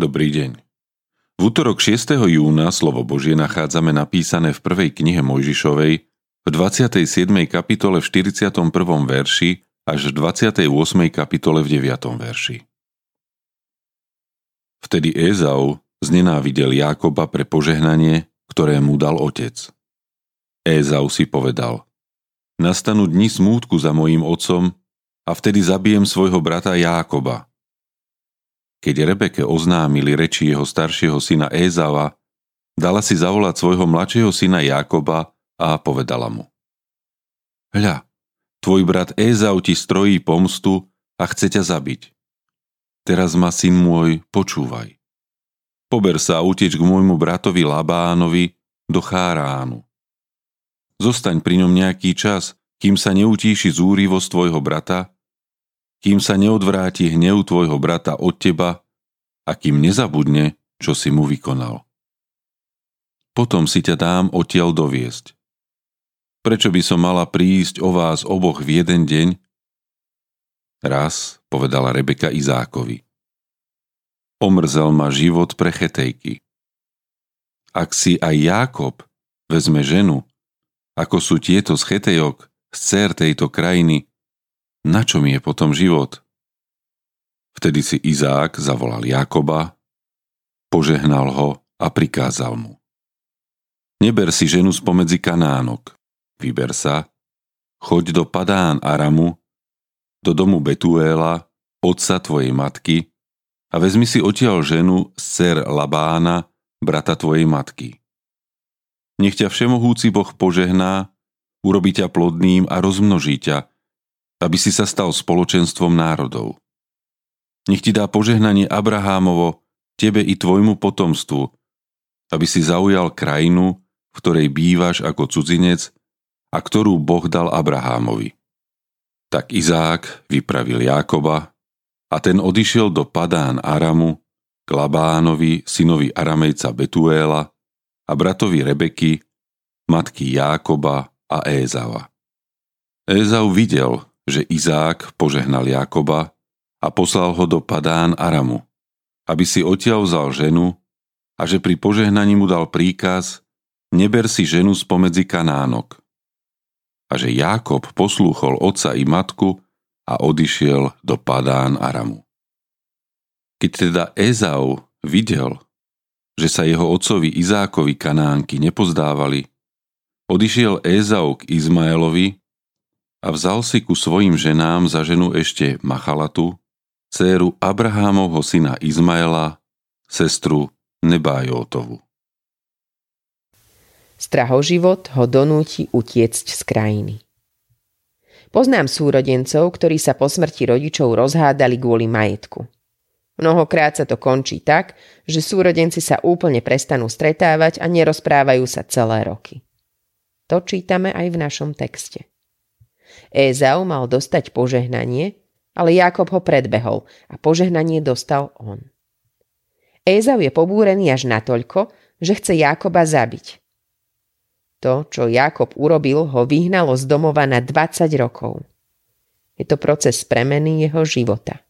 Dobrý deň. V útorok 6. júna slovo Božie nachádzame napísané v prvej knihe Mojžišovej v 27. kapitole v 41. verši až v 28. kapitole v 9. verši. Vtedy Ézau znenávidel Jákoba pre požehnanie, ktoré mu dal otec. Ézau si povedal, nastanú dni smútku za mojím otcom a vtedy zabijem svojho brata Jákoba – keď Rebeke oznámili reči jeho staršieho syna Ézava, dala si zavolať svojho mladšieho syna Jákoba a povedala mu. Hľa, tvoj brat Ézau ti strojí pomstu a chce ťa zabiť. Teraz ma, syn môj, počúvaj. Pober sa a uteč k môjmu bratovi Labánovi do Cháránu. Zostaň pri ňom nejaký čas, kým sa neutíši zúrivosť tvojho brata kým sa neodvráti hnev tvojho brata od teba a kým nezabudne, čo si mu vykonal. Potom si ťa dám odtiaľ doviesť. Prečo by som mala prísť o vás oboch v jeden deň? Raz, povedala Rebeka Izákovi. Omrzel ma život pre chetejky. Ak si aj Jákob vezme ženu, ako sú tieto z chetejok, z cer tejto krajiny, na čo mi je potom život? Vtedy si Izák zavolal Jakoba, požehnal ho a prikázal mu. Neber si ženu spomedzi Kanánok, vyber sa, choď do Padán Aramu, do domu Betuéla, otca tvojej matky, a vezmi si odtiaľ ženu z cer Labána, brata tvojej matky. Nech ťa všemohúci Boh požehná, urobí ťa plodným a rozmnoží ťa, aby si sa stal spoločenstvom národov. Nech ti dá požehnanie Abrahámovo, tebe i tvojmu potomstvu, aby si zaujal krajinu, v ktorej bývaš ako cudzinec a ktorú Boh dal Abrahámovi. Tak Izák vypravil Jákoba a ten odišiel do Padán Aramu k Labánovi, synovi Aramejca Betuéla a bratovi Rebeky, matky Jákoba a Ézava. Ézau videl, že Izák požehnal Jakoba a poslal ho do Padán Aramu, aby si odtiaľ vzal ženu a že pri požehnaní mu dal príkaz neber si ženu spomedzi Kanánok. A že Jákob poslúchol otca i matku a odišiel do Padán Aramu. Keď teda Ezau videl, že sa jeho otcovi Izákovi Kanánky nepozdávali, odišiel Ezau k Izmaelovi a vzal si ku svojim ženám za ženu ešte Machalatu, dceru Abrahámovho syna Izmaela, sestru Nebájotovu. Strahoživot ho donúti utiecť z krajiny. Poznám súrodencov, ktorí sa po smrti rodičov rozhádali kvôli majetku. Mnohokrát sa to končí tak, že súrodenci sa úplne prestanú stretávať a nerozprávajú sa celé roky. To čítame aj v našom texte. Ézau mal dostať požehnanie, ale Jakob ho predbehol a požehnanie dostal on. Ézau je pobúrený až natoľko, že chce Jakoba zabiť. To, čo Jakob urobil, ho vyhnalo z domova na 20 rokov. Je to proces premeny jeho života.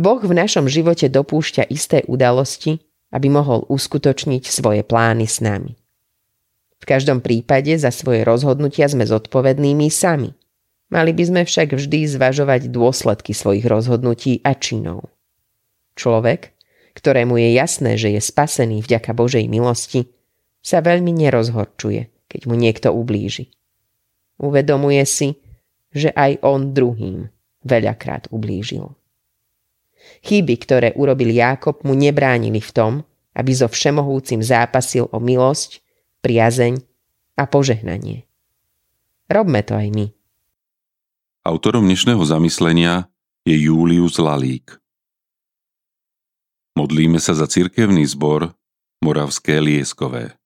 Boh v našom živote dopúšťa isté udalosti, aby mohol uskutočniť svoje plány s nami. V každom prípade za svoje rozhodnutia sme zodpovednými sami. Mali by sme však vždy zvažovať dôsledky svojich rozhodnutí a činov. Človek, ktorému je jasné, že je spasený vďaka Božej milosti, sa veľmi nerozhorčuje, keď mu niekto ublíži. Uvedomuje si, že aj on druhým veľakrát ublížil. Chyby, ktoré urobil Jákob, mu nebránili v tom, aby so všemohúcim zápasil o milosť priazeň a požehnanie. Robme to aj my. Autorom dnešného zamyslenia je Július Lalík. Modlíme sa za cirkevný zbor Moravské Lieskové.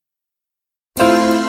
thank you